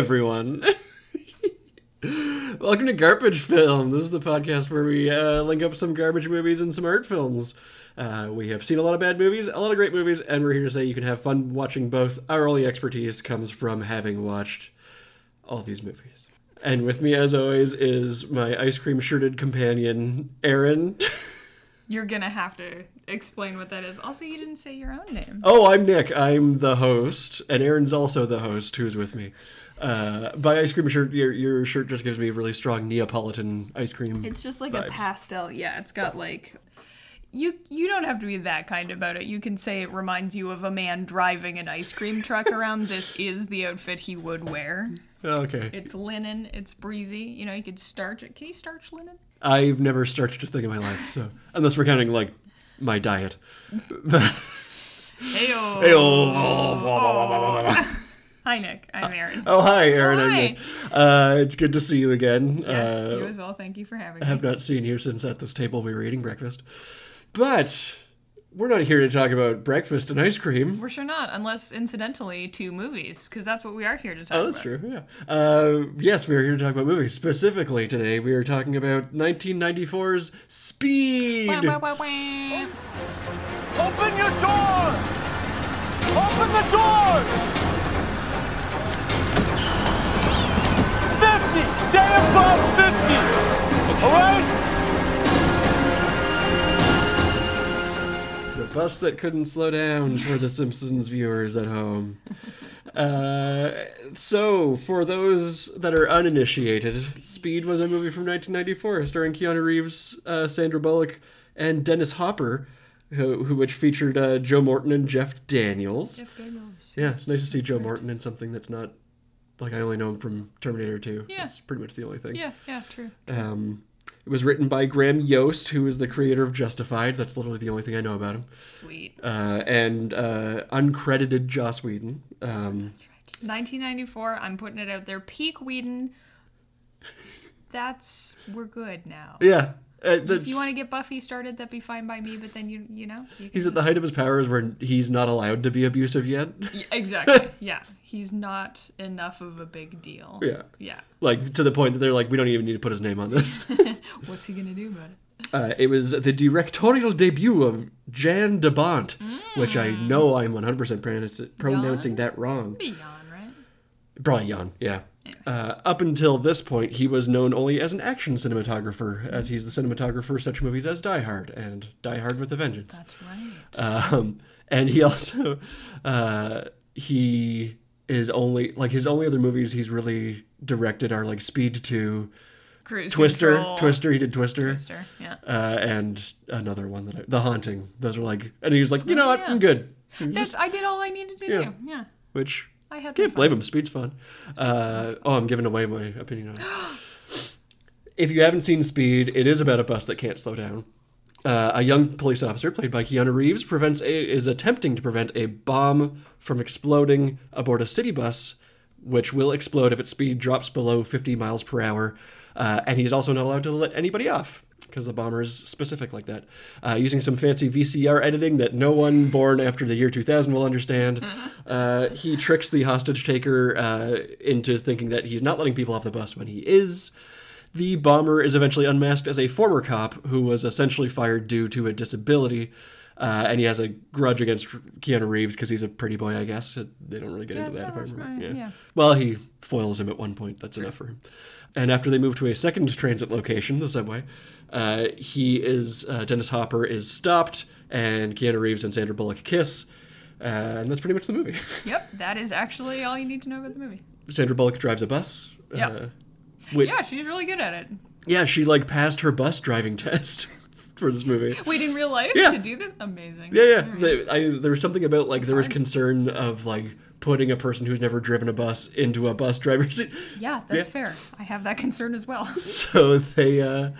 Everyone. Welcome to Garbage Film. This is the podcast where we uh, link up some garbage movies and some art films. Uh, we have seen a lot of bad movies, a lot of great movies, and we're here to say you can have fun watching both. Our only expertise comes from having watched all these movies. And with me, as always, is my ice cream shirted companion, Aaron. You're gonna have to explain what that is. Also, you didn't say your own name. Oh, I'm Nick. I'm the host, and Aaron's also the host who's with me. Uh, by ice cream shirt, your, your shirt just gives me a really strong Neapolitan ice cream. It's just like vibes. a pastel. Yeah, it's got like you you don't have to be that kind about it. You can say it reminds you of a man driving an ice cream truck around. This is the outfit he would wear. Okay. It's linen. It's breezy. You know, you could starch it. Can you starch linen? I've never starched a thing in my life, so unless we're counting like my diet. Heyo. Heyo. Hi, Nick. I'm Aaron. Oh hi, Aaron. Oh, hi. Uh, it's good to see you again. yes, uh, you as well. Thank you for having I me. have not seen you since at this table we were eating breakfast, but we're not here to talk about breakfast and ice cream. We're sure not, unless incidentally to movies, because that's what we are here to talk about. Oh, that's about. true. Yeah. Uh, yes, we are here to talk about movies. Specifically today, we are talking about 1994's Speed. Wah, wah, wah, wah. Open your door! Open the door! 50! Stay above 50! Alright? The bus that couldn't slow down for the Simpsons viewers at home. Uh, so, for those that are uninitiated, Speed was a movie from 1994 starring Keanu Reeves, uh, Sandra Bullock, and Dennis Hopper, who, who which featured uh, Joe Morton and Jeff Daniels. Yeah, it's nice to see Joe Morton in something that's not like I only know him from Terminator 2. Yeah. That's pretty much the only thing. Yeah, yeah, true. Um, it was written by Graham Yost, who is the creator of Justified. That's literally the only thing I know about him. Sweet. Uh, and uh, uncredited Joss Whedon. Um, 1994. I'm putting it out there. Peak Whedon. That's we're good now. yeah, uh, If you want to get Buffy started, that'd be fine by me. But then you, you know, you he's at the height of his powers where he's not allowed to be abusive yet. Yeah, exactly. yeah, he's not enough of a big deal. yeah, Yeah. like to the point that they're like, we don't even need to put his name on this. What's he gonna do about it? Uh, it was the directorial debut of Jan de Bont, which I know I'm 100% pronouncing, pronouncing that wrong. Be Jan, right? Probably Jan, yeah. Uh, up until this point, he was known only as an action cinematographer, as he's the cinematographer of such movies as Die Hard and Die Hard with a Vengeance. That's right. Um, and he also, uh, he is only, like, his only other movies he's really directed are, like, Speed 2, Cruise Twister, Control. Twister, he did Twister, Twister. Yeah. uh, and another one that I, The Haunting. Those are like, and he was like, you know what, yeah. I'm good. That's, I did all I needed to Yeah. do. Yeah. Which I had Can't blame him. Speed's fun. Uh, oh, I'm giving away my opinion on it. if you haven't seen Speed, it is about a bus that can't slow down. Uh, a young police officer, played by Keanu Reeves, prevents a, is attempting to prevent a bomb from exploding aboard a city bus, which will explode if its speed drops below 50 miles per hour. Uh, and he's also not allowed to let anybody off because the bomber is specific like that. Uh, using some fancy VCR editing that no one born after the year 2000 will understand, uh, he tricks the hostage taker uh, into thinking that he's not letting people off the bus when he is. The bomber is eventually unmasked as a former cop who was essentially fired due to a disability. Uh, and he has a grudge against Keanu Reeves because he's a pretty boy, I guess. They don't really get Yeah, into that. If I remember. right, Yeah. yeah. Well, he foils him at one point. That's enough for him. And after they move to a second transit location, the subway, uh, he is uh, Dennis Hopper is stopped, and Keanu Reeves and Sandra Bullock kiss, uh, and that's pretty much the movie. Yep. That is actually all you need to know about the movie. Sandra Bullock drives a bus. Yep. Uh, wait, Yeah, she's really good at it. yeah, she like passed her bus driving test for this movie. Wait, in real life Yeah. to do this? Amazing. Yeah, yeah. They, I, there was something about like there was concern of like putting a person who's never driven a bus into a bus driver's seat. Yeah, that's Yeah. fair. I have that concern as well. So they uh,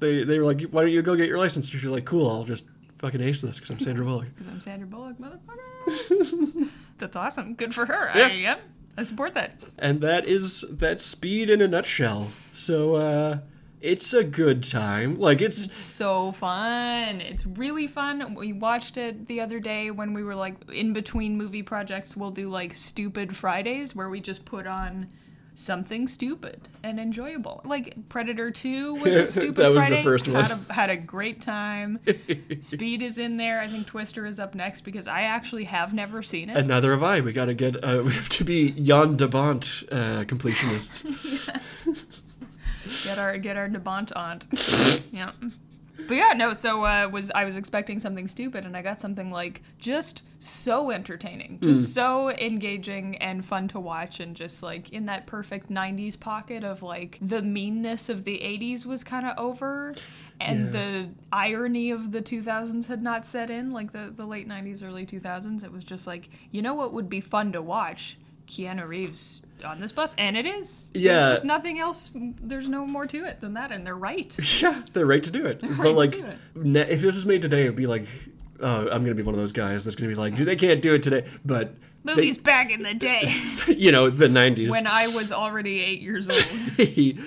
they they were like, "Why don't you go get your license?" And she's like, "Cool, I'll just fucking ace this because I'm Sandra Bullock." Because I'm Sandra Bullock, motherfuckers. That's awesome. Good for her. Yeah. I, yep. I support that. and that is that speed in a nutshell. So uh, it's a good time. Like it's so fun. It's really fun. We watched it the other day when we were like in between movie projects. We'll do like stupid Fridays where we just put on something stupid and enjoyable. Like Predator 2 was a stupid That was the first one. Had a, had a great time. Speed is in there. I think Twister is up next because I actually have never seen it. and neither have I. We gotta get. Uh, we have to be Jan de Bont uh, completionists. Get our get our Nabont aunt. yeah. But yeah, no. So uh, was I was expecting something stupid, and I got something like just so entertaining, just so engaging and fun to watch, and just like in that perfect '90s pocket of like the meanness of the '80s was kind of over, and Yeah. the irony of the 2000s had not set in, like the the late '90s, early 2000s. It was just like you know what would be fun to watch. Keanu Reeves on this bus, and it is. Yeah. There's nothing else. There's no more to it than that, and they're right. yeah, they're right to do it. right but like, it. ne- if this was made today, it'd be like, oh, I'm gonna be one of those guys that's gonna be like, they can't do it today. But they- Movies back in the day you know, the '90s. when I was already eight years old.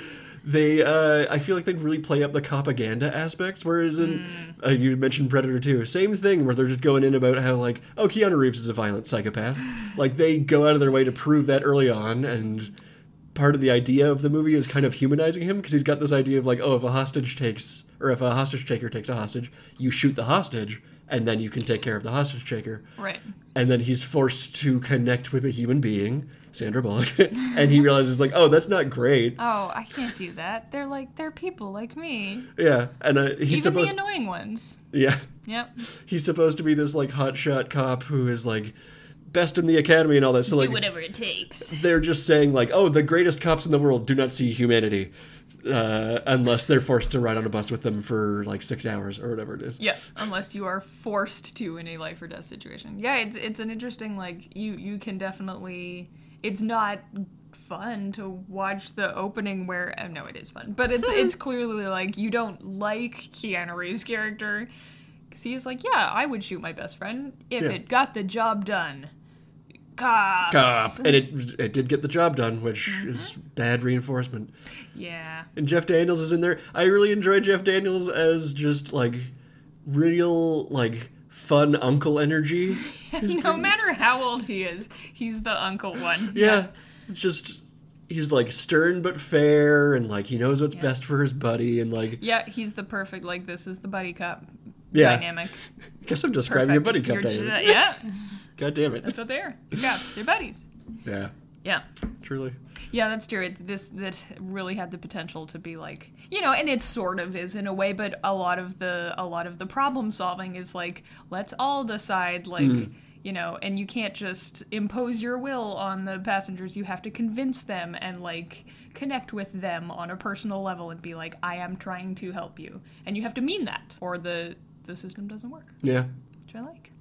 they uh, I feel like they'd really play up the propaganda aspects. Whereas in uh, you mentioned Predator 2, same thing where they're just going in about how like oh Keanu Reeves is a violent psychopath. like they go out of their way to prove that early on, and part of the idea of the movie is kind of humanizing him because he's got this idea of like oh if a hostage takes or if a hostage taker takes a hostage, you shoot the hostage. And then you can take care of the hostage taker right. and then he's forced to connect with a human being, Sandra Bullock, and he realizes like, oh, that's not great. Oh, I can't do that. They're like they're people like me. Yeah, and uh, he's Even supposed, the annoying ones. yeah, Yep. he's supposed to be this like hotshot cop who is like best in the academy and all that. So like, do whatever it takes. they're just saying like, oh, the greatest cops in the world do not see humanity. Uh, unless they're forced to ride on a bus with them for like six hours or whatever it is. Yeah, unless you are forced to in a life or death situation. Yeah, it's it's an interesting like you you can definitely it's not fun to watch the opening where oh, no it is fun but it's it's clearly like you don't like Keanu Reeves character because he's like yeah I would shoot my best friend if Yeah. it got the job done cops, Cop, and it it did get the job done, which Mm-hmm. is bad reinforcement. yeah and Jeff Daniels is in there. I really enjoy Jeff Daniels as just like real like fun uncle energy. No pretty- matter how old he is he's the uncle one yeah, just he's like stern but fair, and like he knows what's best for his buddy, and like yeah he's the perfect like this is the buddy cop Yeah. dynamic I guess I'm describing your buddy Perfect. cup You're dynamic. Yeah, God damn it. that's what they are. Yeah, they're buddies. Yeah, Yeah, truly. yeah, that's true. It, this that really had the potential to be like you know, and it sort of is in a way, but a lot of the a lot of the problem solving is like let's all decide like. Hmm. You know, and you can't just impose your will on the passengers. You have to convince them and like connect with them on a personal level and be like, "I am trying to help you," and you have to mean that, or the the system doesn't work. Yeah, Which I like.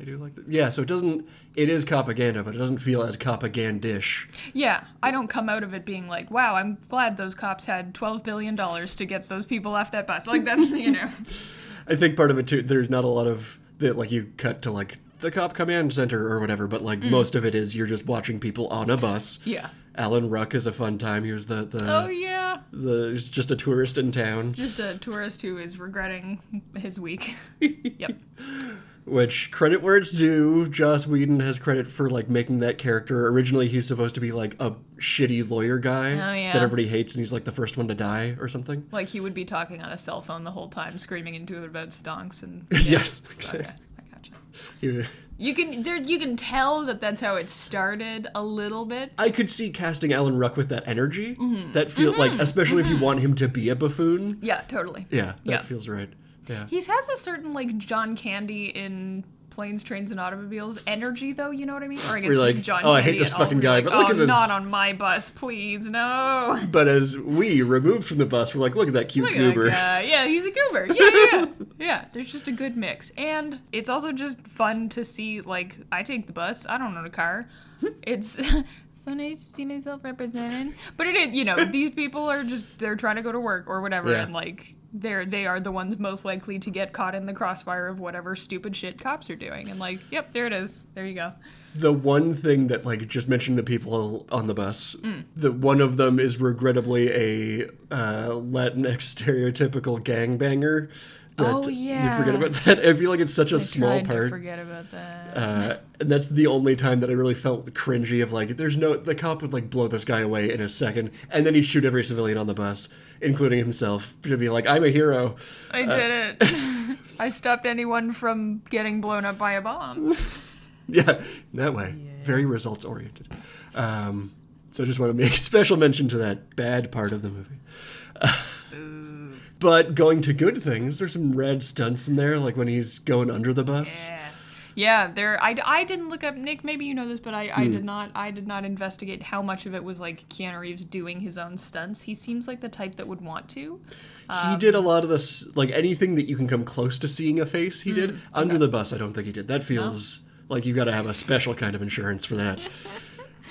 I do like that. Yeah, so it doesn't. It is propaganda, but it doesn't feel as propagandish. Yeah, I don't come out of it being like, wow, I'm glad those cops had $12 billion to get those people off that bus. Like, that's, you know. I think part of it too. There's not a lot of that. Like you cut to like the cop command center or whatever, but like mm. most of it is you're just watching people on a bus. Yeah. Alan Ruck is a fun time. He was the the Oh, yeah. the he's just a tourist in town, Just a tourist who is regretting his week. yep. Which credit where it's due. Joss Whedon has credit for like making that character. Originally, he's supposed to be like a shitty lawyer guy Oh, yeah. that everybody hates, and he's like the first one to die or something. Like, he would be talking on a cell phone the whole time, screaming into it about stonks and. yes, Okay, I gotcha. He- You can there you can tell that that's how it started a little bit. I could see casting Alan Ruck with that energy. Mm-hmm. That feel like, especially if you want him to be a buffoon. Yeah, totally. Yeah, that Yeah. feels right. Yeah. He has a certain like John Candy in planes, trains, and automobiles energy, though. You know what I mean? Or I guess We're like, John "Oh, I hate this fucking guy, like, but look oh, at this." Not on my bus, please, no. But as we removed from the bus, we're like, look at that cute Look goober. that. Yeah, he's a goober. Yeah, yeah, yeah. yeah. There's just a good mix, and it's also just fun to see. Like, I take the bus. I don't own a car. It's. So nice to see myself represented, but it is, you know, these people are just, they're trying to go to work or whatever, Yeah. and like, they're they are the ones most likely to get caught in the crossfire of whatever stupid shit cops are doing. And like, yep, there it is. There you go. The one thing that, like, just mentioned the people on the bus, Mm. the one of them is regrettably a uh, Latinx stereotypical gangbanger. That Oh, yeah, You forget about that. I feel like it's such a I small part. forget about that. Uh, and that's the only time that I really felt cringy of like, there's no, the cop would like blow this guy away in a second, and then he'd shoot every civilian on the bus, including himself, to be like, I'm a hero. I did it. I stopped anyone from getting blown up by a bomb. Yeah, that way. Very results oriented. Um, so I just want to make special mention to that bad part of the movie. But going to good things, there's some rad stunts in there, like when he's going under the bus. Yeah. Yeah, there. I, I didn't look up Nick. Maybe you know this, but I, I Hmm. did not. I did not investigate how much of it was like Keanu Reeves doing his own stunts. He seems like the type that would want to. he did a lot of this, like anything that you can come close to seeing a face, he Hmm. did. Under the bus, I don't think he did. That feels like you got to have a special kind of insurance for that.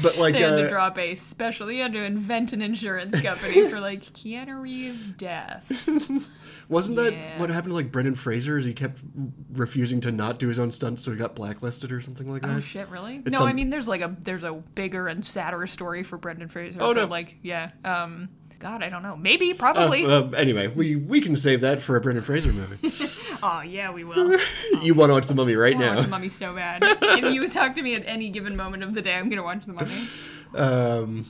But like, They had to uh, drop a special. They had to invent an insurance company for like Keanu Reeves' death. wasn't that what happened to like Brendan Fraser? Is he kept refusing to not do his own stunts, so he got blacklisted or something like that? Oh shit! Really? It's no, some- I mean there's like a there's a bigger and sadder story for Brendan Fraser. Oh, no. Like yeah. Um. God, I don't know. Maybe, probably. Uh, uh, anyway, we we can save that for a Brendan Fraser movie. oh yeah, we will. you want to watch the Mummy right I to watch the now? Mummy so bad. if you talk to me at any given moment of the day, I'm gonna watch the Mummy. Um,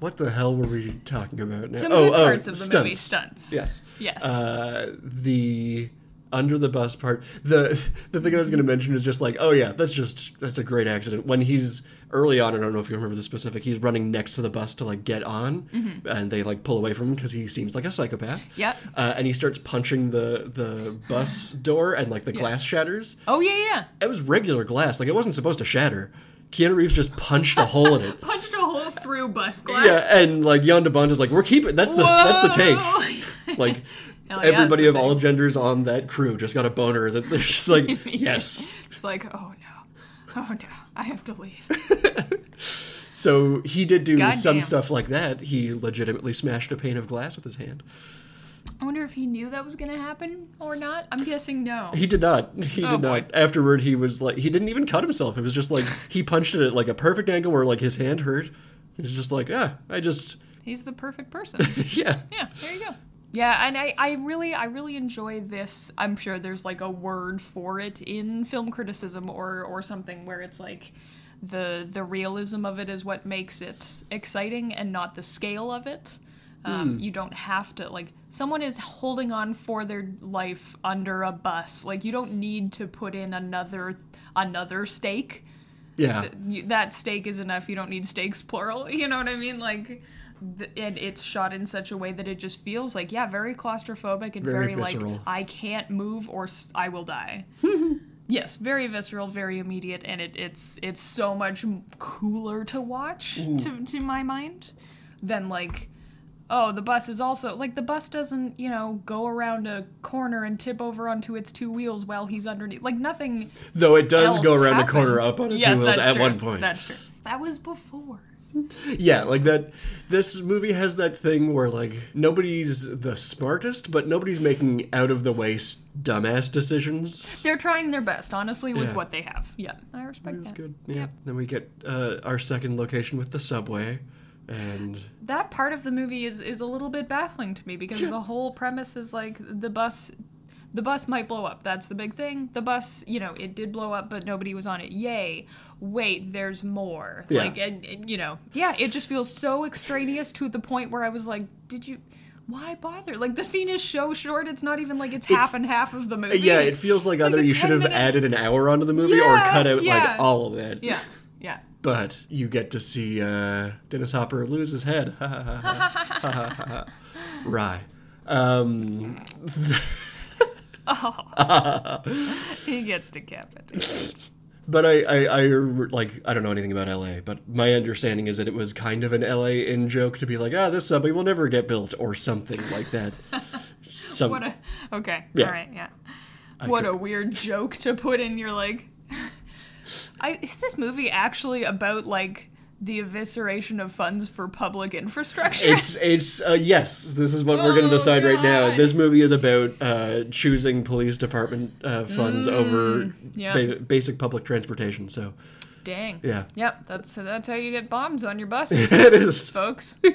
what the hell were we talking about now? Some oh, good oh, parts of the stunts. movie stunts. Yes. Yes. Uh, the under the bus part. The the thing I was going to mention is just like, oh yeah, that's just that's a great accident. When he's early on, I don't know if you remember the specific. He's running next to the bus to like get on, Mm-hmm. and they like pull away from him because he seems like a psychopath. Yep. Uh, and he starts punching the the bus door, and like the glass shatters. oh yeah, yeah. It was regular glass, like it wasn't supposed to shatter. Keanu Reeves just punched a hole in it. Punched a hole through bus glass. Yeah, and like Jan de Bont is like, we're keeping. That's the that's the take. Like Hell everybody that's of all genders on that crew just got a boner. That they're just like, yes. Just like, oh no, oh no, I have to leave. So he did do God some damn. stuff like that. He legitimately smashed a pane of glass with his hand. I wonder if he knew that was gonna happen or not. I'm guessing no. He did not. He Oh, did boy. not. Afterward, he was like, he didn't even cut himself. It was just like he punched it at like a perfect angle where like his hand hurt. He's just like, ah, I just, He's the perfect person. yeah. Yeah, there you go. Yeah, and I, I really I really enjoy this. I'm sure there's like a word for it in film criticism or or something where it's like the the realism of it is what makes it exciting and not the scale of it. Um, You don't have to like someone is holding on for their life under a bus. Like you don't need to put in another another stake Yeah. you, that stake is enough. You don't need stakes plural. You know what I mean? Like, th- and it's shot in such a way that it just feels like yeah, very claustrophobic and Very very, like. I can't move or s- I will die. yes, very visceral, very immediate, and it, it's it's so much cooler to watch to to my mind than like. Oh, the bus is also like the bus doesn't, you know, go around a corner and tip over onto its two wheels while he's underneath. Like nothing Though it does go else around a corner up on its yes, two wheels that's at true. one point. That's true. That was before. Yeah, like that. This movie has that thing where like nobody's the smartest, but nobody's making out of the way dumbass decisions. They're trying their best, honestly, with Yeah. what they have. Yeah, I respect It's that. good. Yeah. Yep. Then we get uh, our second location with the subway, and That part of the movie is is a little bit baffling to me because the whole premise is like the bus. The bus might blow up. That's the big thing. The bus, you know, it did blow up, but nobody was on it. Yay! Wait, there's more. Yeah. Like, and, and, you know, yeah, it just feels so extraneous to the point where I was like, did you? Why bother? Like the scene is so short. It's not even like it's half and half of the movie. yeah, it feels like It's either a you should have minute- added an hour onto the movie or cut out yeah. like all of that. Yeah, yeah. But you get to see uh, Dennis Hopper lose his head. Rye. Um, He gets decapitated. But I, I, I, like, I don't know anything about LA, but my understanding is that it was kind of an LA in joke to be like, ah, this subway will never get built, or something like that. Some, What a okay. Yeah. All right. Yeah. what could- a weird joke to put in your like. I is this movie actually about like the evisceration of funds for public infrastructure. It's it's uh, yes. This is what we're going to Oh, decide right now. This movie is about uh, choosing police department uh, funds over Mm, yeah. ba- basic public transportation. So Dang. yeah, Yep. That's that's how you get bombs on your buses, it is. folks.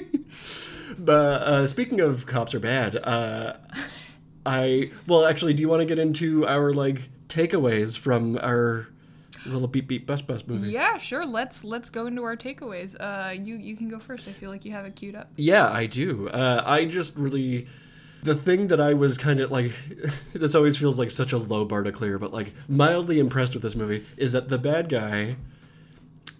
But uh, speaking of cops are bad, uh, I well actually, do you want to get into our like takeaways from our little beep beep bus bus movie? Yeah, sure. Let's let's go into our takeaways. Uh, you you can go first. I feel like you have it queued up. Yeah, I do. Uh, I just really. The thing that I was kind of like, this always feels like such a low bar to clear, but like mildly impressed with this movie is that the bad guy,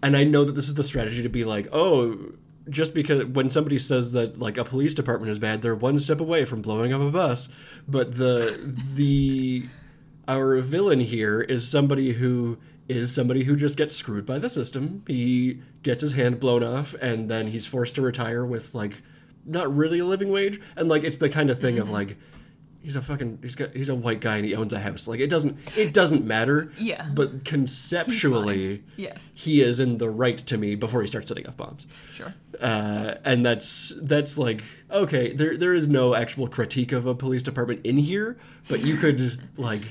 and I know that this is the strategy to be like, oh, just because when somebody says that like a police department is bad, they're one step away from blowing up a bus. But the the our villain here is somebody who is somebody who just gets screwed by the system. He gets his hand blown off and then he's forced to retire with like not really a living wage and like it's the kind of thing of like he's a fucking he's got he's a white guy and he owns a house. Like it doesn't it doesn't matter. Yeah. But conceptually Yes. he is in the right to me before he starts setting off bombs Sure. uh, and that's that's like okay there there is no actual critique of a police department in here but you could like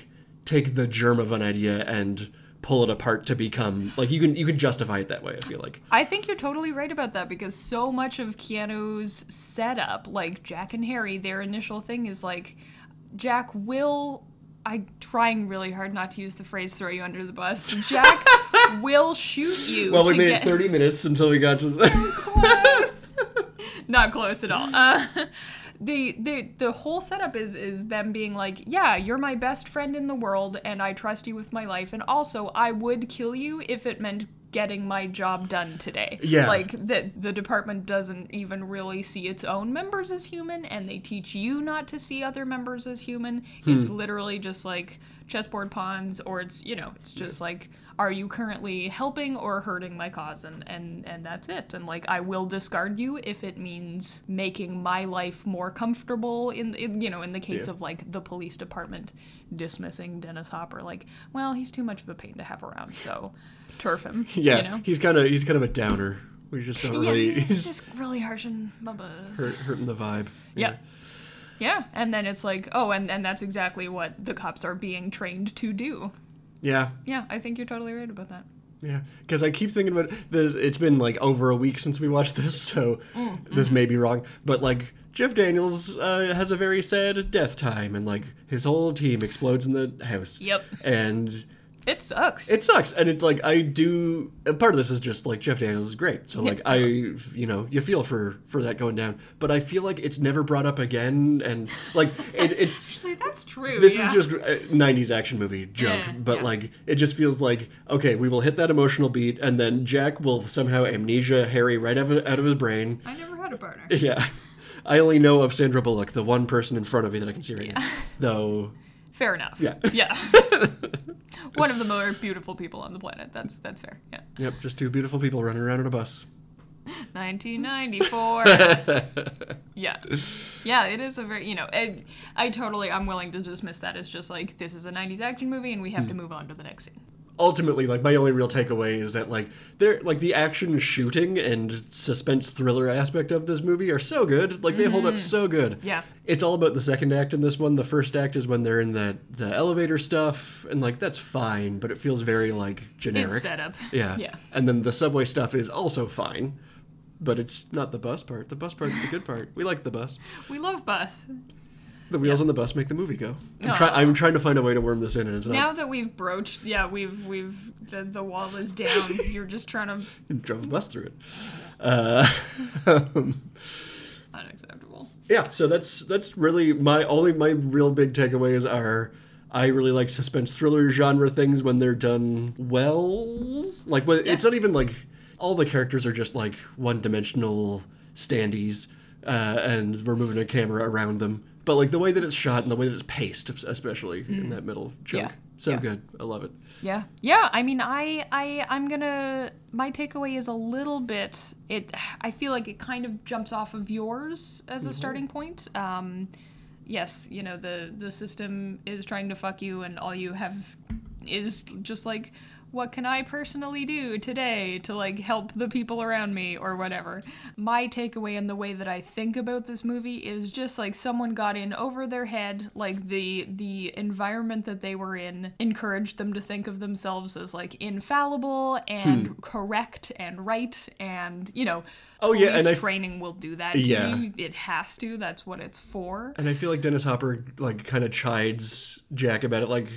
take the germ of an idea and pull it apart to become like you can you can justify it that way i feel like I think you're totally right about that because so much of Keanu's setup, like Jack and Harry, their initial thing is like Jack will. I'm trying really hard not to use the phrase "throw you under the bus." Jack will shoot you. well we made get- it 30 minutes until we got to close. Not close at all. Uh, the the the whole setup is is them being like, yeah, you're my best friend in the world, and I trust you with my life, and also I would kill you if it meant getting my job done today. Yeah. like the the department doesn't even really see its own members as human, and they teach you not to see other members as human. Hmm. It's literally just like chessboard pawns, or it's you know, it's just like are you currently helping or hurting my cause and and and that's it and like i will discard you if it means making my life more comfortable in, in you know in the case Yeah. of like the police department dismissing dennis hopper like well he's too much of a pain to have around so turf him yeah you know he's kind of he's kind of a downer we just don't yeah, really he's just really harshing my buzz. hurt, hurting the vibe Yeah. Yeah, and then it's like, oh, and, and that's exactly what the cops are being trained to do. Yeah Yeah, I think you're totally right about that. Yeah, because I keep thinking about this. It's been like over a week since we watched this, so this may be wrong. But like Jeff Daniels uh, has a very sad death time, and like his whole team explodes in the house. Yep. and It sucks. it sucks. And it's like I do. Part of this is just like Jeff Daniels is great, so like I, you know, you feel for for that going down. But I feel like it's never brought up again, and like it, it's Actually, that's true. this yeah. is just a 90s action movie joke Yeah, but yeah. like it just feels like okay we will hit that emotional beat and then jack will somehow amnesia harry right out of, out of his brain I never had a partner. yeah i only know of sandra bullock the one person in front of me that i can see right now though Fair enough. Yeah. Yeah. One of the more beautiful people on the planet. That's that's fair. Yeah. yep just two beautiful people running around in a bus 1994. yeah. Yeah, it is a very, you know, I, I totally, I'm willing to dismiss that as just like, this is a 90s action movie and we have Hmm. to move on to the next scene. Ultimately like my only real takeaway is that like they're like the action shooting and suspense thriller aspect of this movie are so good like they hold up so good Mm-hmm. Yeah. it's all about the second act in this one the first act is when they're in the the elevator stuff and like that's fine but it feels very like generic It's setup. yeah Yeah. and then the subway stuff is also fine but it's not the bus part the bus part's the good part we like the bus We love Bus. The wheels on the bus make the movie go I'm, try-. I'm trying to find a way to worm this in and it's not Now that we've broached, yeah, we've, we've, the, the wall is down. You're just trying to, drove a bus through it uh, unacceptable. yeah so that's that's really my only my real big takeaways are i really like suspense thriller genre things when they're done well like when, it's not even like all the characters are just like one-dimensional standees uh, and we're moving a camera around them but like the way that it's shot and the way that it's paced especially in that middle chunk Mm. Yeah. so Yeah. good i love it Yeah. Yeah, I mean I I I'm going to my takeaway is a little bit it I feel like it kind of jumps off of yours as a starting point. Um yes, you know, the the system is trying to fuck you and all you have is just like what can I personally do today to like help the people around me or whatever. My takeaway and the way that I think about this movie is just like someone got in over their head, like the the environment that they were in encouraged them to think of themselves as like infallible and Hmm. correct and right and you know Oh, yeah, and I training will do that to Yeah. you. It has to. That's what it's for. And I feel like Dennis Hopper like kind of chides Jack about it. Like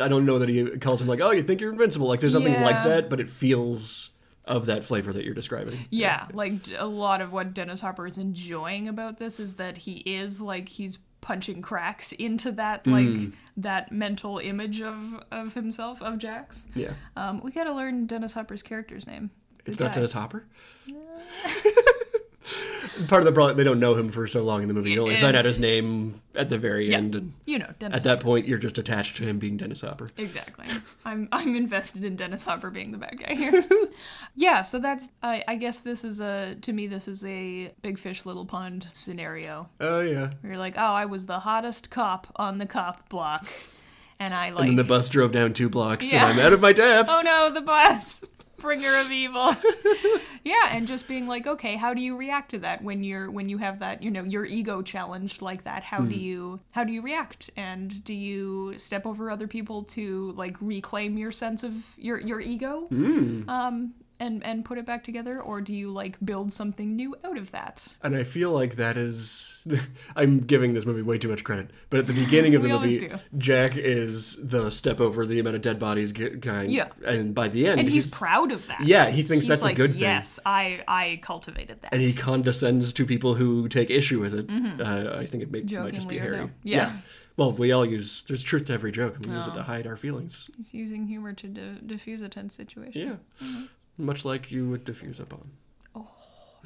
I don't know that he calls him like, "Oh, you think you're invincible?" Like there's nothing like that, but it feels of that flavor that you're describing. Yeah, like a lot of what Dennis Hopper is enjoying about this is that he is like he's punching cracks into that like Mm. that mental image of of himself of Jax. Yeah, Um, we gotta learn Dennis Hopper's character's name. it's not guy. Dennis Hopper. Part of the problem they don't know him for so long in the movie. You only find out his name at the very Yeah. end, and You know, Dennis. at that point, you're just attached to him being Dennis Hopper. Exactly. I'm I'm invested in Dennis Hopper being the bad guy here. yeah, so that's I, I guess this is a to me this is a big fish little pond scenario. Oh yeah. Where you're like, oh, I was the hottest cop on the cop block, and I like. And then the bus drove down two blocks, Yeah. and I'm out of my depth. oh no, the bus. Bringer of evil. yeah, and just being like, okay, how do you react to that when you're when you have that, you know, your ego challenged like that? How Hmm. do you how do you react? And do you step over other people to like reclaim your sense of your your ego? Hmm. Um and and put it back together or do you like build something new out of that? And I feel like that is. I'm giving this movie way too much credit. But at the beginning of the movie. Jack is the step over the amount of dead bodies g- kind. Yeah. And by the end, And he's, proud of that. Yeah, he thinks He's that's a like, good thing. Yes, I I cultivated that. And he condescends to people who take issue with it. Uh, I think it may, might just Mm-hmm. Be Harry. no. Yeah. Well, we all use. There's truth to every joke, and we use it to hide our feelings. He's using humor to de- diffuse a tense situation. Yeah. Mm-hmm. Much like you would diffuse a bomb. Oh,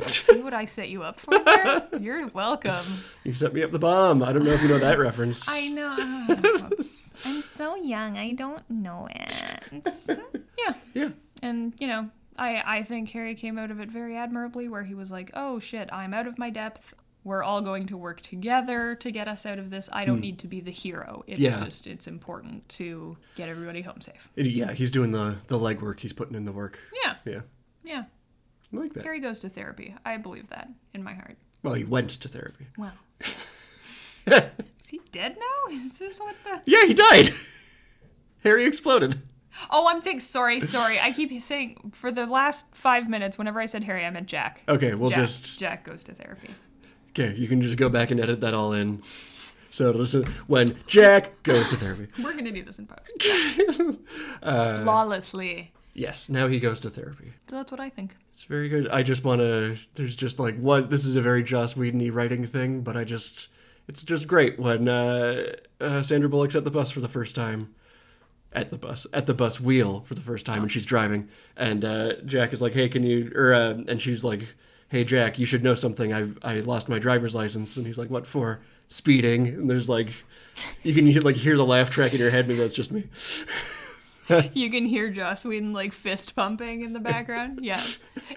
see what I set you up for there? You're welcome. You set me up the bomb. I don't know if you know that reference. I know. I'm so young. I don't know it. yeah. Yeah. And, you know, I, I think Harry came out of it very admirably, where he was like, oh shit, I'm out of my depth. We're all going to work together to get us out of this. I don't hmm. need to be the hero. It's Yeah. just, it's important to get everybody home safe. Yeah, he's doing the, the legwork. He's putting in the work. Yeah. Yeah. Yeah. I like that. Harry goes to therapy. I believe that in my heart. Well, he went to therapy. Well. Is he dead now? Is this what the. Yeah, he died. Harry exploded. Oh, I'm thinking. Sorry, sorry. I keep saying for the last five minutes, whenever I said Harry, I meant Jack. Okay, we'll Jack, just Jack goes to therapy. Okay. You can just go back and edit that all in. So listen, when Jack goes to therapy. We're gonna do this in post. Uh, Flawlessly. Yes, now he goes to therapy. So that's what I think. It's very good. I just want to. There's just like what this is a very Joss Whedon writing thing, but I just it's just great when uh, uh, Sandra Bullock's at the bus for the first time. At the bus, at the bus wheel for the first time, and she's driving, and uh, Jack is like, "Hey, can you?" Or uh, and she's like, "Hey, Jack, you should know something. I've I lost my driver's license." And he's like, "What for?" Speeding. And there's like, you can like hear the laugh track in your head. Maybe that's just me. You can hear Joss Whedon like fist pumping in the background. Yeah.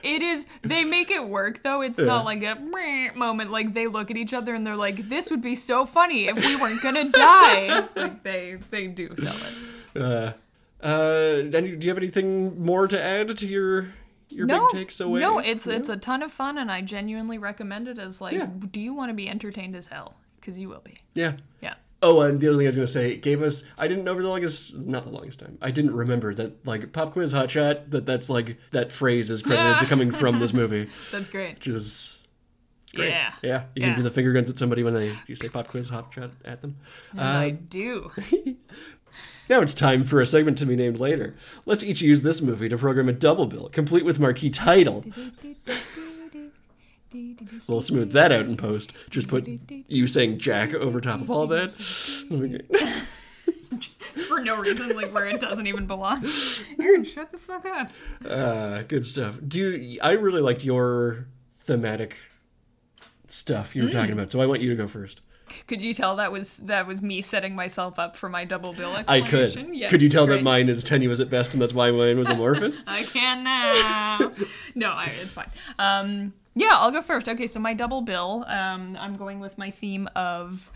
It is they make it work though. It's not like a moment. Like they look at each other and they're like, This would be so funny if we weren't gonna die. like they they do sell it. Uh, uh, do you have anything more to add to your your no, big takes away? No, it's it's a ton of fun and I genuinely recommend it as like Yeah. do you want to be entertained as hell? Because you will be. yeah. Yeah. Oh, and the other thing I was gonna say, it gave us. I didn't know for the longest, not the longest time. I didn't remember that like pop quiz hot shot. That that's like that phrase is credited to coming from this movie, That's great. which is great. Yeah. yeah. You Yeah. can do the finger guns at somebody when they you say pop quiz hot shot at them. I um, do. Now it's time for a segment to be named later. Let's each use this movie to program a double bill, complete with marquee title. We'll smooth that out in post. Just put you saying Jack over top of all that. For no reason, like where it doesn't even belong. Aaron, shut the fuck up. Uh, good stuff. Do I really liked your thematic stuff you were talking about? So I want you to go first. Could you tell that was that was me setting myself up for my double bill I could. Yes, could you tell that mine is tenuous at best, and that's why mine was amorphous? I can now. no, I, it's fine. Um, yeah, I'll go first. Okay, so my double bill. Um, I'm going with my theme of,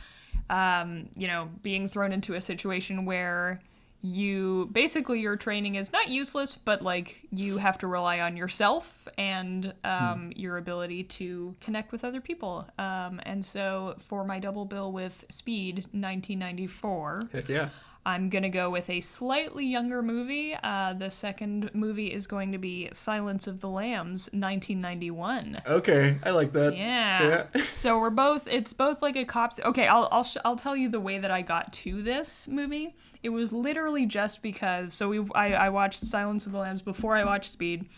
um, you know, being thrown into a situation where you basically your training is not useless, but like you have to rely on yourself and um, your ability to connect with other people. Um, and so for my double bill with Speed 1994, Heck yeah. I'm gonna go with a slightly younger movie. Uh, the second movie is going to be Silence of the Lambs 1991. Okay, I like that. Yeah. Yeah. so we're both. It's both like a cops. Okay, I'll I'll sh- I'll tell you the way that I got to this movie. It was literally just because. So we I I watched Silence of the Lambs before I watched Speed.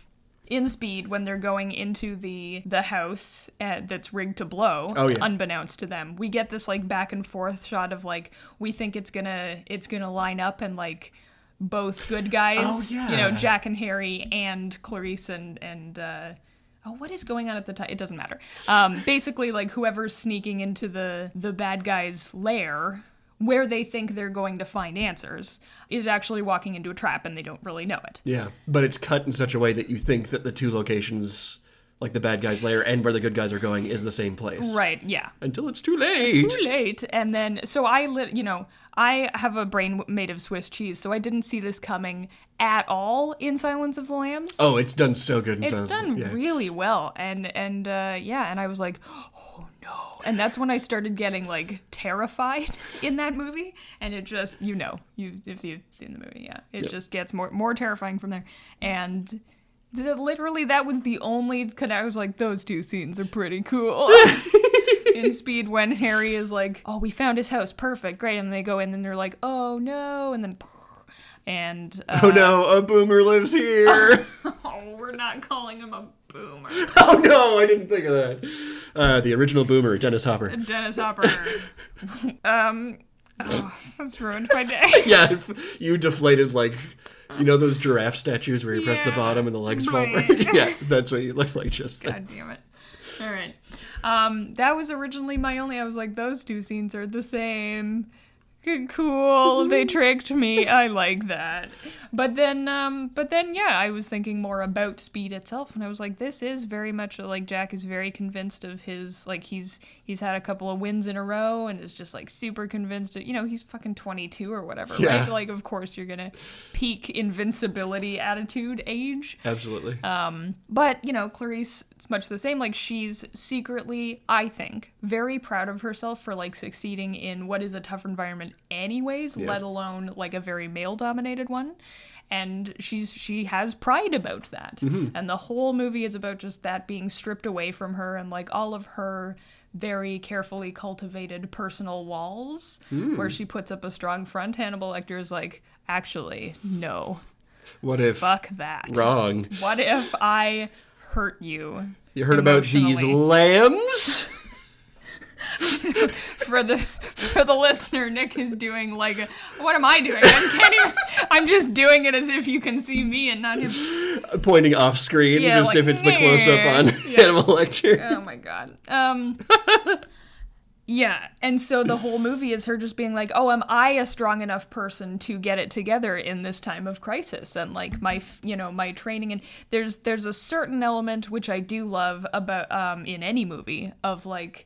In Speed, when they're going into the the house uh, that's rigged to blow, Oh, yeah. unbeknownst to them, we get this like back and forth shot of like we think it's gonna it's gonna line up and like both good guys, Oh, you know. Jack and Harry and Clarice and and uh, oh, what is going on at the time? It doesn't matter. Um, basically, like whoever's sneaking into the the bad guy's lair. Where they think they're going to find answers is actually walking into a trap and they don't really know it. Yeah, but it's cut in such a way that you think that the two locations, like the bad guys' lair and where the good guys are going, is the same place. Right, yeah. Until it's too late. too late and then so i lit you know i have a brain made of swiss cheese so i didn't see this coming at all in silence of the lambs Oh, it's done so good. In it's Silence of- done yeah. really well and and uh yeah and i was like oh no. And that's when i started getting like terrified in that movie. And it just you know you if you've seen the movie yeah it Yep. just gets more more terrifying from there. And literally that was the only cause i was like those two scenes are pretty cool. In speed when harry is like oh we found his house. Perfect. Great. And they go in and they're like oh no. And then and uh, Oh no, a boomer lives here. oh, we're not calling him a boomer oh no, I didn't think of that. Uh, the original boomer, Dennis Hopper. Dennis Hopper. um, oh, that's ruined my day. yeah, if you deflated like, you know those giraffe statues where you press the bottom and the legs fall. Yeah, that's what you look like just then. God damn it. All right. Um, that was originally my only. I was like, those two scenes are the same. Cool. They tricked me. I like that. But then, um, but then, yeah, I was thinking more about Speed itself, and I was like, this is very much like Jack is very convinced of his like he's he's had a couple of wins in a row and is just like super convinced. Of, you know, he's fucking twenty two or whatever, Yeah. right? Like, of course, you're gonna peak invincibility attitude age. Absolutely. um But, you know, Clarice, it's much the same. Like, she's secretly, I think, very proud of herself for, like, succeeding in what is a tough environment, anyways, let alone, like, a very male dominated one. And she's she has pride about that. Mm-hmm. And the whole movie is about just that being stripped away from her and, like, all of her very carefully cultivated personal walls mm. where she puts up a strong front. Hannibal Lecter is like, actually, no, what if fuck that. wrong? What if I hurt you? You heard about these lambs? For the for the listener, Nick is doing like, a, what am I doing? I can't even. I'm just doing it as if you can see me and not him. Pointing off screen, Yeah, just like, if it's the close up on yeah. Hannibal Lecter. Oh my god. Um. Yeah, and so the whole movie is her just being like, "Oh, am I a strong enough person to get it together in this time of crisis?" And like my, you know, my training and there's there's a certain element which I do love about um in any movie of like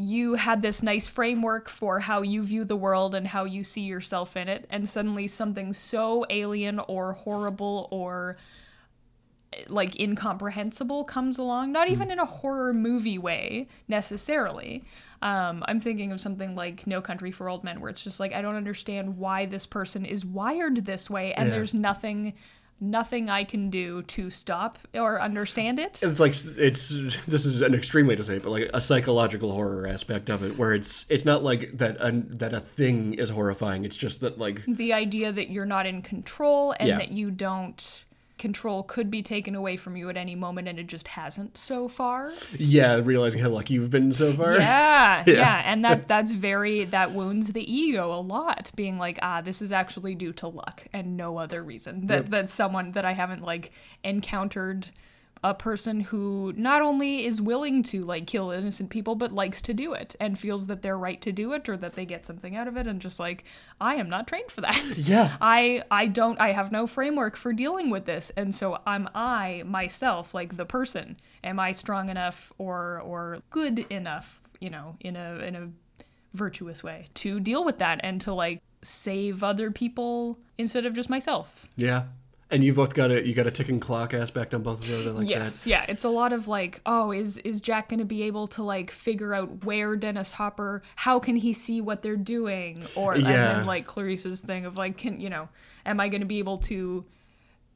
you had this nice framework for how you view the world and how you see yourself in it and suddenly something so alien or horrible or like incomprehensible comes along not even in a horror movie way necessarily um, i'm thinking of something like no country for old men where it's just like i don't understand why this person is wired this way and Yeah. there's nothing nothing i can do to stop or understand it It's like it's this is an extreme way to say it, but like a psychological horror aspect of it, where it's it's not like that a, that a thing is horrifying. It's just that like the idea that you're not in control and Yeah. that you don't control could be taken away from you at any moment and it just hasn't so far yeah, realizing how lucky you've been so far. Yeah, Yeah. yeah, and that that's very that wounds the ego a lot. Being like, ah, this is actually due to luck and no other reason. That Yep. that's someone that I haven't like encountered a person who not only is willing to like kill innocent people but likes to do it and feels that they're right to do it or that they get something out of it and just like I am not trained for that. Yeah. I I don't I have no framework for dealing with this and so I'm I myself like the person am I strong enough or or good enough you know in a in a virtuous way to deal with that and to like save other people instead of just myself. Yeah. And you've both got a you got a ticking clock aspect on both of those. I like yes, yeah, it's a lot of like, oh, is is Jack going to be able to like figure out where Dennis Hopper? How can he see what they're doing? Or and Yeah. then like Clarice's thing of like, can you know, am I going to be able to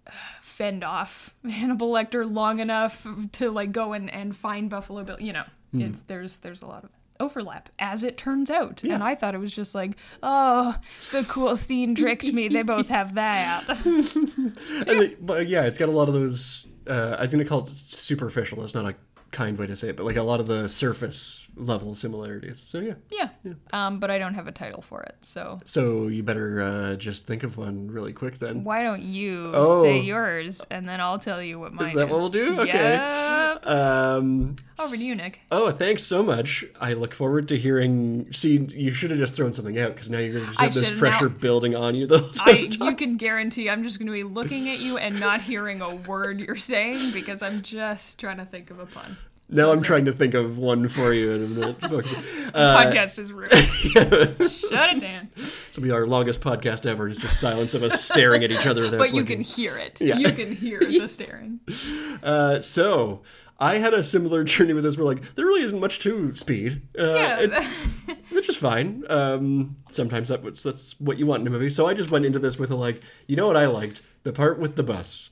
uh, fend off Hannibal Lecter long enough to like go and and find Buffalo Bill? You know, Hmm. it's there's there's a lot of overlap as it turns out and i thought it was just like oh the cool scene tricked me they both have that that. And the, but yeah, it's got a lot of those. Uh, I was gonna call it superficial. That's not a kind way to say it, but like a lot of the surface level similarities. So yeah. Yeah. Um, but I don't have a title for it. So So you better uh, just think of one really quick then. why don't you Oh. say yours and then I'll tell you what mine is. that what we'll do? Okay. Yep. Um, Over to you, Nick. Oh, thanks so much. I look forward to hearing. See, you should have just thrown something out because now you're going to just I have this pressure building on you the whole I, time. you can guarantee I'm just going to be looking at you and not hearing a word you're saying because I'm just trying to think of a pun. Now I'm trying to think of one for you and I'm not focusing. Uh, Podcast is ruined. Shut it down. will be our longest podcast ever. It's just silence of us staring at each other. without But you can hear it. Yeah. You can hear the staring. Uh, so I had a similar journey with this. Where like there really isn't much to speed. Uh, Yeah. it's which is fine. Um, sometimes that was, that's what you want in a movie. So I just went into this with a like, you know what I liked the part with the bus.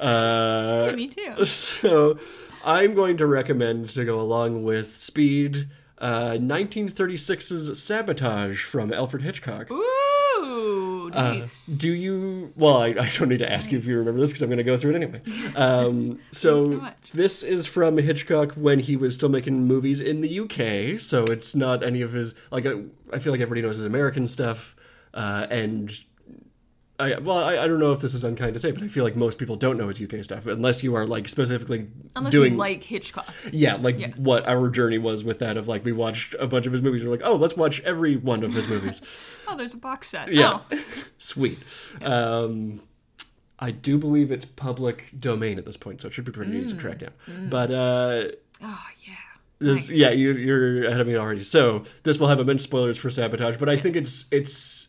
Uh, Yeah, me too. So I'm going to recommend to go along with Speed. Uh, 1936's Sabotage from Alfred Hitchcock. Ooh, nice. Do you? Well, I, I don't need to ask you if you remember this because I'm going to go through it anyway. Um, so so much. this is from Hitchcock when he was still making movies in the UK. So it's not any of his like. I, I feel like everybody knows his American stuff, uh, and I well, I, I don't know if this is unkind to say, but I feel like most people don't know his UK stuff unless you are like specifically Unless doing you like Hitchcock. yeah, like what our journey was with that of like we watched a bunch of his movies. We're like, oh, let's watch every one of his movies. Oh, there's a box set. Yeah. Oh. Sweet. Um, I do believe it's public domain at this point, so it should be pretty easy to track down. But uh, Oh, yeah. this, Nice. yeah, you, you're ahead of me already. So this will have immense spoilers for Sabotage, but I think it's it's.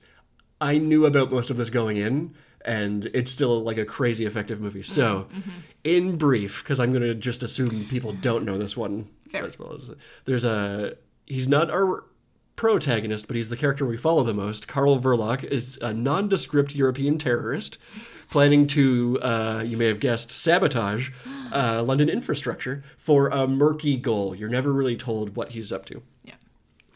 I knew about most of this going in, and it's still like a crazy effective movie. So, Mm-hmm, in brief, because I'm gonna just assume people don't know this one Fair. as well as there's a he's not our protagonist, but he's the character we follow the most. Karl Verloc is a nondescript European terrorist planning to, uh, you may have guessed, sabotage uh, London infrastructure for a murky goal. You're never really told what he's up to. Yeah.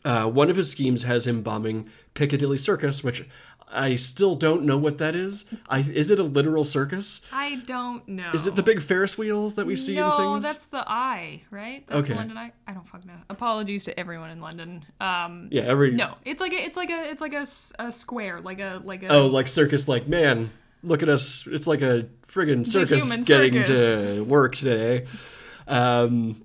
Uh, one of his schemes has him bombing Piccadilly Circus, which I still don't know what that is. I, is it a literal circus? I don't know. Is it the big Ferris wheel that we see no, in things? that's the eye, right? That's Okay. the London Eye. I don't fucking know. Apologies to everyone in London. Um, yeah, every no, it's like a, it's like a, it's like a, a square, like a, like a. Oh, like circus, like man, look at us. It's like a friggin' circus getting circus. to work today. Um,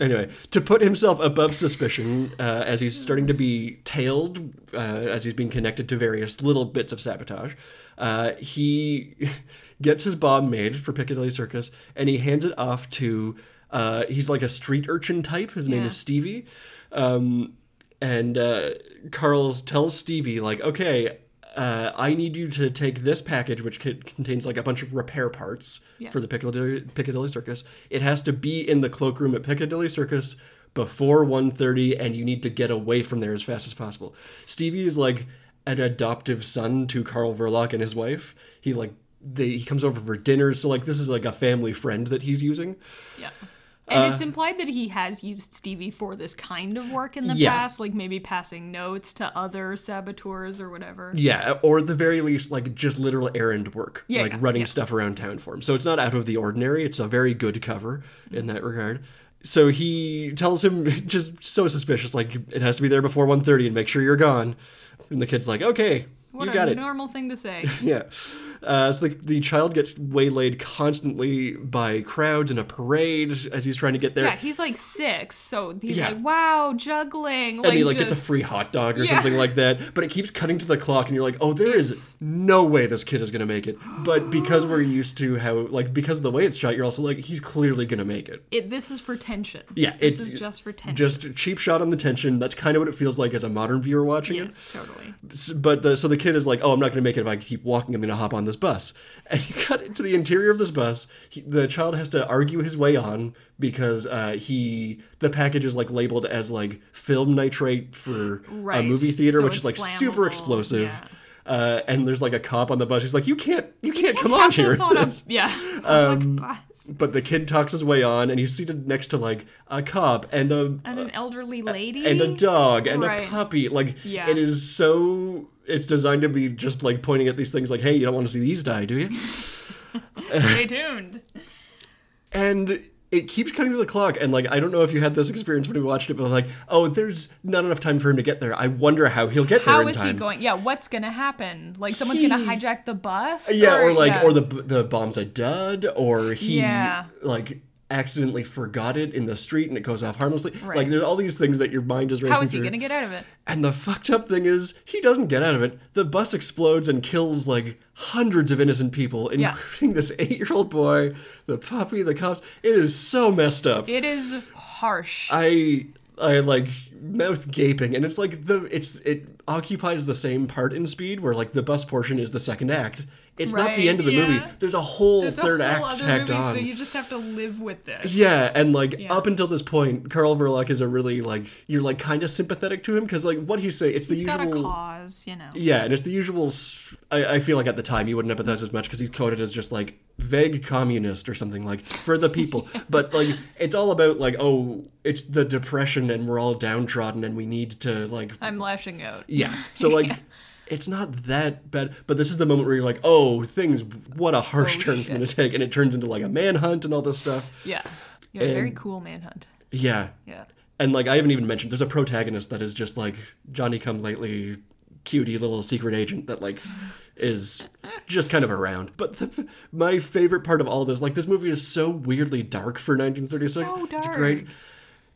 anyway, to put himself above suspicion uh, as he's starting to be tailed, uh, as he's being connected to various little bits of sabotage, uh, he gets his bomb made for Piccadilly Circus and he hands it off to. Uh, he's like a street urchin type. His name is Stevie. Um, and uh, Karl's tells Stevie like, okay, uh, I need you to take this package, which c- contains like a bunch of repair parts Yeah. for the Piccadilly, Piccadilly Circus. It has to be in the cloakroom at Piccadilly Circus before 1.30, and you need to get away from there as fast as possible. Stevie is like an adoptive son to Karl Verloc and his wife. He like they, he comes over for dinner, so like this is like a family friend that he's using. Yeah. And Uh, it's implied that he has used Stevie for this kind of work in the Yeah. past, like maybe passing notes to other saboteurs or whatever. Yeah, or at the very least, like just literal errand work, Yeah, like yeah, running yeah. stuff around town for him. So it's not out of the ordinary. It's a very good cover in that regard. So he tells him, just so suspicious, like it has to be there before 1.30 and make sure you're gone. And the kid's like, okay, What you a got it. normal thing to say. Yeah. Uh, so the, the child gets waylaid constantly by crowds in a parade as he's trying to get there. Yeah, he's like six, so he's Yeah. like, "Wow, juggling!" Like, and he like gets a free hot dog or Yeah. something like that. But it keeps cutting to the clock, and you're like, "Oh, there is no way this kid is gonna make it." But because we're used to how, like, because of the way it's shot, you're also like, "He's clearly gonna make it." It, this is for tension. Yeah, this is just for tension. Just a cheap shot on the tension. That's kind of what it feels like as a modern viewer watching it. yes, totally. But the, so the kid is like, "Oh, I'm not going to make it if I keep walking. I'm going to hop on this bus." And you cut into the interior of this bus. He, the child has to argue his way on because uh, he the package is like labeled as like film nitrate for a movie theater, So which is like super explosive. yeah. Uh, and there's like a cop on the bus. He's like, "You can't, you can't, come on here." on a, yeah. Um, bus. but the kid talks his way on, and he's seated next to like a cop and a And an elderly lady. and a dog and a puppy. Like Yeah. it is so it's designed to be just like pointing at these things like, hey, you don't want to see these die, do you? Stay tuned. and it keeps cutting to the clock and like I don't know if you had this experience when we watched it, but like, oh, there's not enough time for him to get there. I wonder how he'll get there How is he going? Yeah, what's gonna happen? Like someone's He- gonna hijack the bus? Yeah, or like, yeah. or the the bomb's a dud, or he Yeah. like accidentally forgot it in the street and it goes off harmlessly. Like, there's all these things that your mind is racing How is he through. gonna get out of it? And the fucked up thing is, he doesn't get out of it. The bus explodes and kills like hundreds of innocent people, Yeah. including this eight year old boy, the puppy, the cops. It is so messed up. It is harsh. I I like mouth gaping, and it's like the it's it occupies the same part in Speed, where like the bus portion is the second act. It's not the end of the movie. There's a whole There's a third whole act tacked movie, on. so you just have to live with this. Yeah, and like Yeah. up until this point, Karl Verloc is a really like you're like kind of sympathetic to him because like what he's saying, it's the He's usual. got a cause, you know. Yeah, and it's the usual. I feel like at the time you wouldn't empathize as much because he's coded as just like vague communist or something like for the people. But like it's all about like oh, it's the depression and we're all downtrodden and we need to like I'm lashing out. Yeah. So like. It's not that bad, but this is the moment where you're like, "Oh, things! What a harsh Oh, turn shit. for them to take," and it turns into like a manhunt and all this stuff. Yeah. Yeah, A very And- cool manhunt. Yeah, Yeah. and like I haven't even mentioned, there's a protagonist that is just like Johnny Come Lately, cutie little secret agent that like is just kind of around. But the, my favorite part of all this, like this movie is so weirdly dark for 1936. So dark. It's great.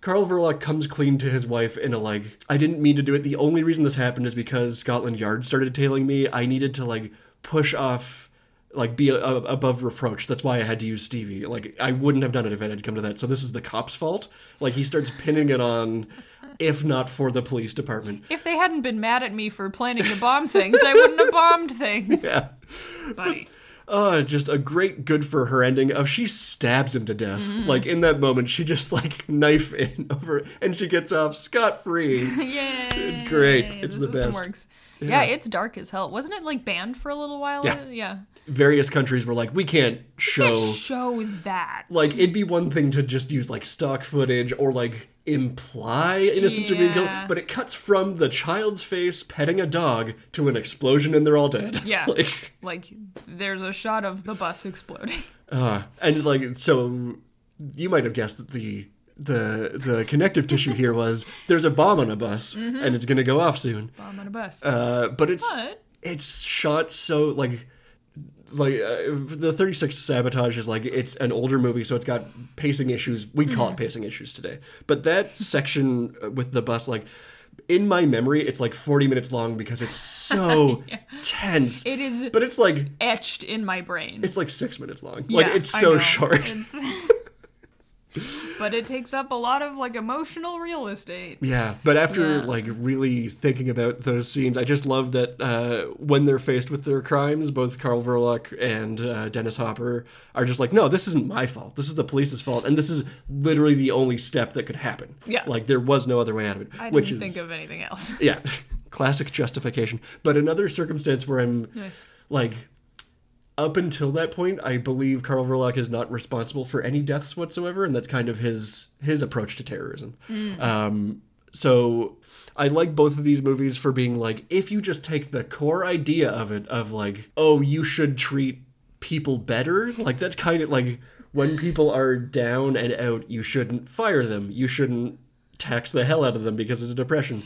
Karl Verloc comes clean to his wife in a like, I didn't mean to do it. The only reason this happened is because Scotland Yard started tailing me. I needed to like push off, like be a, a- above reproach. That's why I had to use Stevie. Like I wouldn't have done it if it had come to that. So this is the cop's fault. Like he starts pinning it on, if not for the police department. If they hadn't been mad at me for planning to bomb things, I wouldn't have bombed things. Yeah. Buddy. Oh, just a great good for her ending of she stabs him to death. Mm-hmm. Like in that moment, she just like knife in over and she gets off scot free. Yay. It's great. It's the best. Works. Yeah. it's dark as hell. Wasn't it like banned for a little while? Yeah. Yeah. Various countries were like, we can't show. Can't show that. Like it'd be one thing to just use like stock footage or like imply innocents are being killed, but it cuts from the child's face petting a dog to an explosion and they're all dead. Yeah. like, like there's a shot of the bus exploding. uh, and like so, you might have guessed that the the the connective tissue here was there's a bomb on a bus and it's gonna go off soon. Bomb on a bus. Uh, but it's But- it's shot so like like uh, the 36 sabotage is like it's an older movie so it's got pacing issues. We call Mm-hmm. it pacing issues today. But that section with the bus like in my memory it's like 40 minutes long because it's so tense. It is but it's like etched in my brain. it's like six minutes long. Like Yeah, it's so short but it takes up a lot of like emotional real estate. Yeah, but after Yeah. like really thinking about those scenes, I just love that uh, when they're faced with their crimes, both Karl Verloc and uh, Dennis Hopper are just like, "No, this isn't my fault. This is the police's fault, and this is literally the only step that could happen. Yeah. like there was no other way out of it. I which didn't is think of anything else. yeah, classic justification. But another circumstance where I'm Nice. like up until that point i believe karl verloc is not responsible for any deaths whatsoever and that's kind of his his approach to terrorism. Um so i like both of these movies for being like if you just take the core idea of it of like oh you should treat people better like that's kind of like when people are down and out you shouldn't fire them. You shouldn't tax the hell out of them because it's a depression.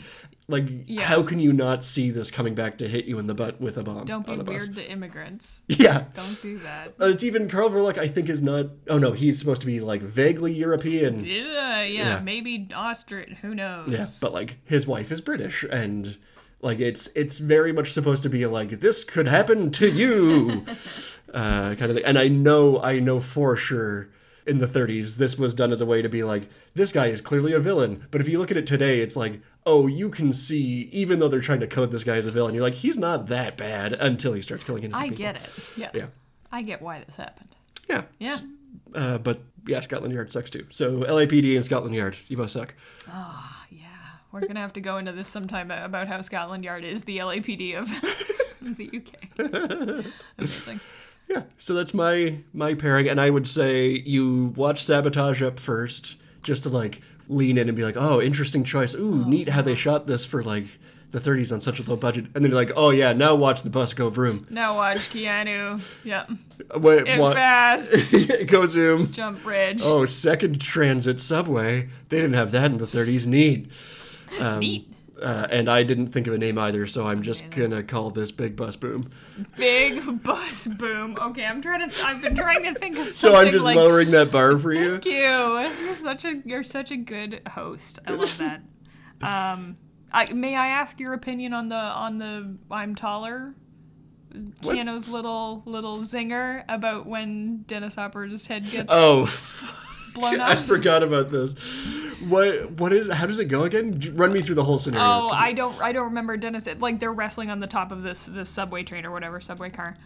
Like, Yeah. how can you not see this coming back to hit you in the butt with a bomb? Don't be on a bus? weird to immigrants. Yeah. Don't do that. Uh, it's even Karl Verloc, I think, is not. Oh no, he's supposed to be like vaguely European. Yeah, yeah, Yeah. maybe Austrian. Who knows? Yeah, but like his wife is British, and like it's it's very much supposed to be like this could happen to you, uh, kind of thing. And I know I know for sure in the 30s this was done as a way to be like this guy is clearly a villain. But if you look at it today, it's like oh you can see even though they're trying to code this guy as a villain, you're like he's not that bad until he starts killing innocent I people. get it. Yeah. Yeah, I get why this happened. yeah, Yeah. Uh, but yeah, Scotland Yard sucks too. So LAPD and Scotland Yard, you both suck. Oh, yeah. We're gonna have to go into this sometime about how Scotland Yard is the LAPD of the UK. Amazing. Yeah, so that's my my pairing, and I would say you watch Sabotage up first, just to like lean in and be like, oh, interesting choice. Ooh, neat how they shot this for like the 30s on such a low budget, and then you're like, oh yeah, now watch the bus go vroom. Now watch Keanu. Yep. Wait, It what? fast. go zoom. Jump bridge. Oh, second transit subway. They didn't have that in the 30s. Neat. Um, Neat. Uh, and I didn't think of a name either, so I'm just gonna call this Big Bus Boom. Big bus boom. Okay, I'm trying to. I've been trying to think of something So I'm just like. lowering that bar for you. Thank you. You're such a you're such a good host. I love that. Um, I, may I ask your opinion on the on the I'm taller? Keanu's little little zinger about when Dennis Hopper's head gets Oh, blown I forgot about this. What what is how does it go again? Run me through the whole scenario. Oh, I don't I don't remember Dennis like they're wrestling on the top of this this subway train or whatever subway car.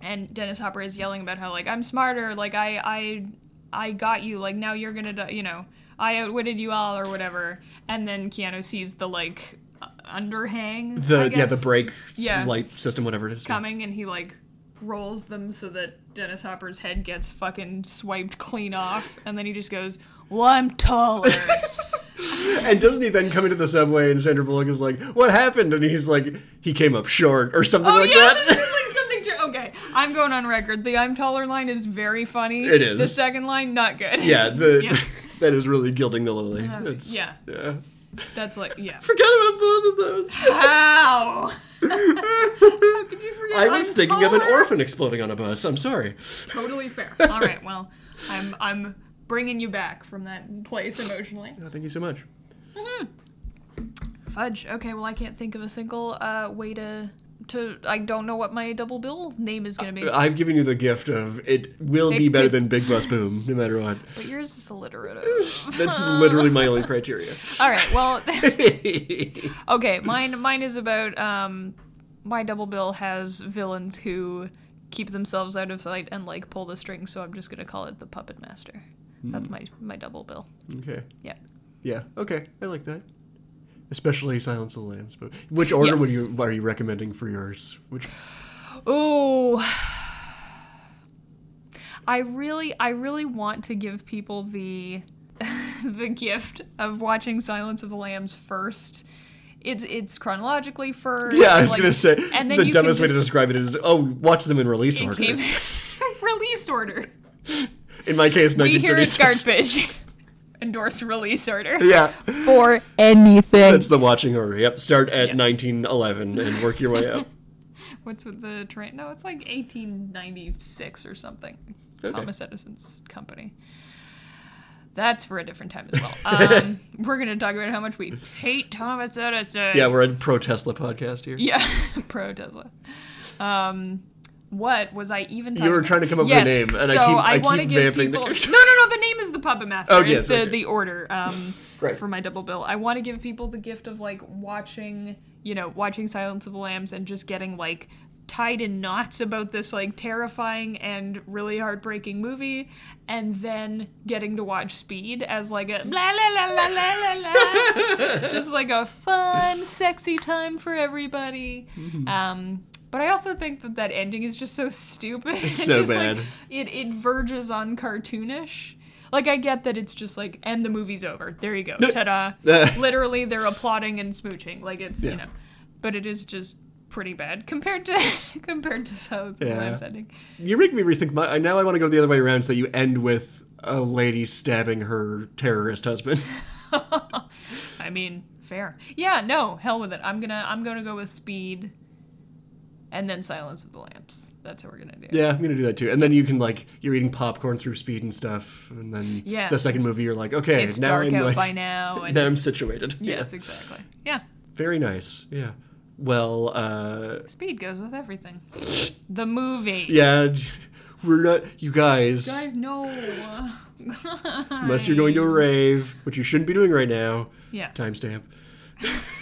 And Dennis Hopper is yelling about how like I'm smarter, like I I I got you, like now you're going to you know, I outwitted you all or whatever. And then Keanu sees the like underhang the yeah the brake Yeah. light system whatever it is. coming and he like rolls them so that Dennis Hopper's head gets fucking swiped clean off and then he just goes, "Well, I'm taller." And doesn't he then come into the subway and Sandra Bullock is like, "What happened?" And he's like, "He came up short" or something Oh like yeah, that. like something. Okay, I'm going on record. The "I'm taller" line is very funny. It is. The second line, not good. yeah, the Yeah. that is really gilding the lily. Uh, That's, yeah. yeah. That's like yeah. Forgot about both of those. How? How could you forget? I was I'm thinking of an orphan exploding on a bus. I'm sorry. Totally fair. All right. Well, I'm I'm bringing you back from that place emotionally. Oh, thank you so much. Fudge. Okay. Well, I can't think of a single uh, way to to. I don't know what my double bill name is gonna be. I've given you the gift of it will be better than Big Bus Boom, no matter what. But yours is alliterative. That's literally my only criteria. All right. Well. Okay, mine mine is about um my double bill has villains who keep themselves out of sight and like pull the strings, so I'm just gonna call it the puppet master. That's my my double bill. okay. Yeah. Yeah. Okay. I like that. Especially Silence of the Lambs. But which order would you are you recommending for yours? Which Oh, I really I really want to give people the the gift of watching Silence of the Lambs first. It's it's chronologically first. Yeah, I was like- gonna say and then the you dumbest way to describe it is oh, watch them in release order. came release order. In my case, 1936. We here at 1936. Scarfish endorse release order Yeah, for anything. that's the watching order. Yep, start at Yeah. 1911 and work your way up. What's with the train? No, it's like 1896 or something. Okay. Thomas Edison's company. That's for a different time as well. Um, we're gonna talk about how much we hate Thomas Edison. Yeah, we're a pro Tesla podcast here. Yeah, pro Tesla. Um, what was I even? Talking you were about? trying to come up with a name, and I so keep- I wanna keep give vamping the people. No, no, no. The name is the Puppet Master. Oh, it's yes, the okay. the order. Um, Right. for my double bill, I want to give people the gift of like watching, you know, watching Silence of the Lambs and just getting like tied in knots about this like terrifying and really heartbreaking movie and then getting to watch speed as like a la la la la la la la just like a fun sexy time for everybody um but I also think that that ending is just so stupid. It's so just, like, bad. it it verges on cartoonish. Like I get that it's just like and the movie's over. There you go. Ta-da. Literally they're applauding and smooching. Like it's, Yeah. you know. But it is just pretty bad compared to compared to Silence of the Yeah. Lambs ending. You make me rethink my. Now I want to go the other way around so you end with a lady stabbing her terrorist husband. I mean, fair. Yeah, no, hell with it. I'm gonna I'm gonna go with Speed, and then Silence of the Lambs. That's what we're gonna do. Yeah, I'm gonna do that too. And then you can like you're eating popcorn through speed and stuff, and then Yeah. the second movie you're like, okay, It's now dark I'm out like, by now. And now I'm situated. yes, Yeah. exactly. Yeah, very nice. Yeah. Well, uh, Speed goes with everything. the movie. yeah, we're not you guys. Guys, no. unless you're going to a rave, which you shouldn't be doing right now. Yeah. Timestamp.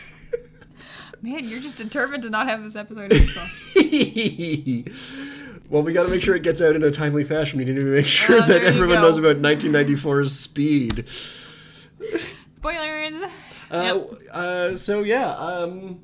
Man, you're just determined to not have this episode. well, we got to make sure it gets out in a timely fashion. We need to make sure Oh, that everyone knows about 1994's Speed. Spoilers. Uh, uh, so yeah, um,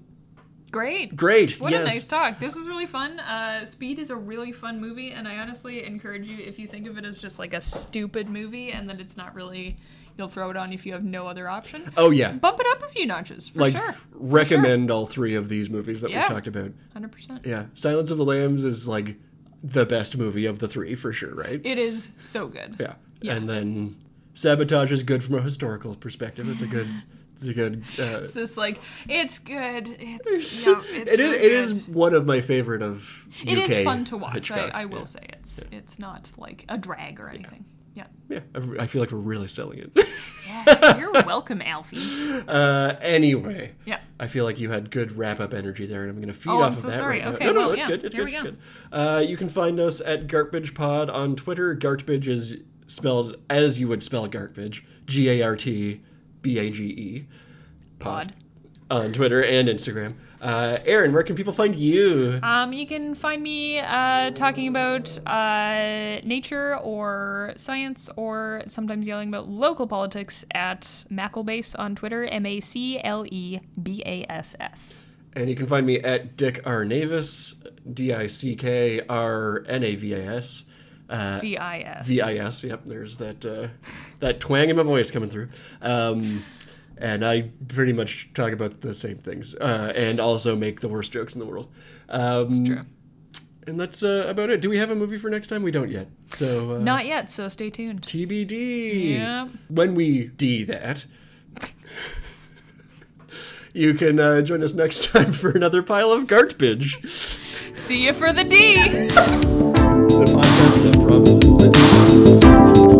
Great. great. What yes. a nice talk. This was really fun. Uh, Speed is a really fun movie, and I honestly encourage you if you think of it as just like a stupid movie and that it's not really, you'll throw it on if you have no other option. Oh yeah, Bump it up a few notches for like sure. recommend all three of these movies that Yeah. we talked about. Hundred percent. Yeah, Silence of the Lambs is like the best movie of the three for sure, right? It is so good. yeah. Yeah. and then Sabotage is good from a historical perspective. It's a good, it's a good. Uh, It's this like it's good. It's yeah, it's it is. It is one of my favorite of. It is UK fun to watch. I, I will yeah. say it's it's not like a drag or anything. Yeah. Yeah, I I feel like we're really selling it. Yeah. You're welcome, Alfie. uh, anyway, Yeah. I feel like you had good wrap up energy there, and I'm going to feed Oh, off I'm of so that sorry. right now. Okay, no, no, well, it's yeah, good. It's here good. we It's go. good. Uh, you can find us at Gartbage Pod on Twitter. Gartbage is spelled as you would spell garbage. G A R T B A G E. Pod. On Twitter and Instagram. Uh, Aaron, where can people find you? Um, you can find me uh, talking about uh, nature or science or sometimes yelling about local politics at Maclebass on Twitter, M A C L E B A S S. And you can find me at Dick R. Navis, D I C K R N A V A S. Uh, V I S. V I S. Yep, there's that uh, that twang in my voice coming through. Um, and I pretty much talk about the same things, uh, and also make the worst jokes in the world. Um, True. And that's uh, about it. Do we have a movie for next time? We don't yet. So uh, Not yet, so stay tuned. TBD. Yep. When we D that. You can uh, join us next time for another pile of garbage. See you for the D! The podcast that promises that.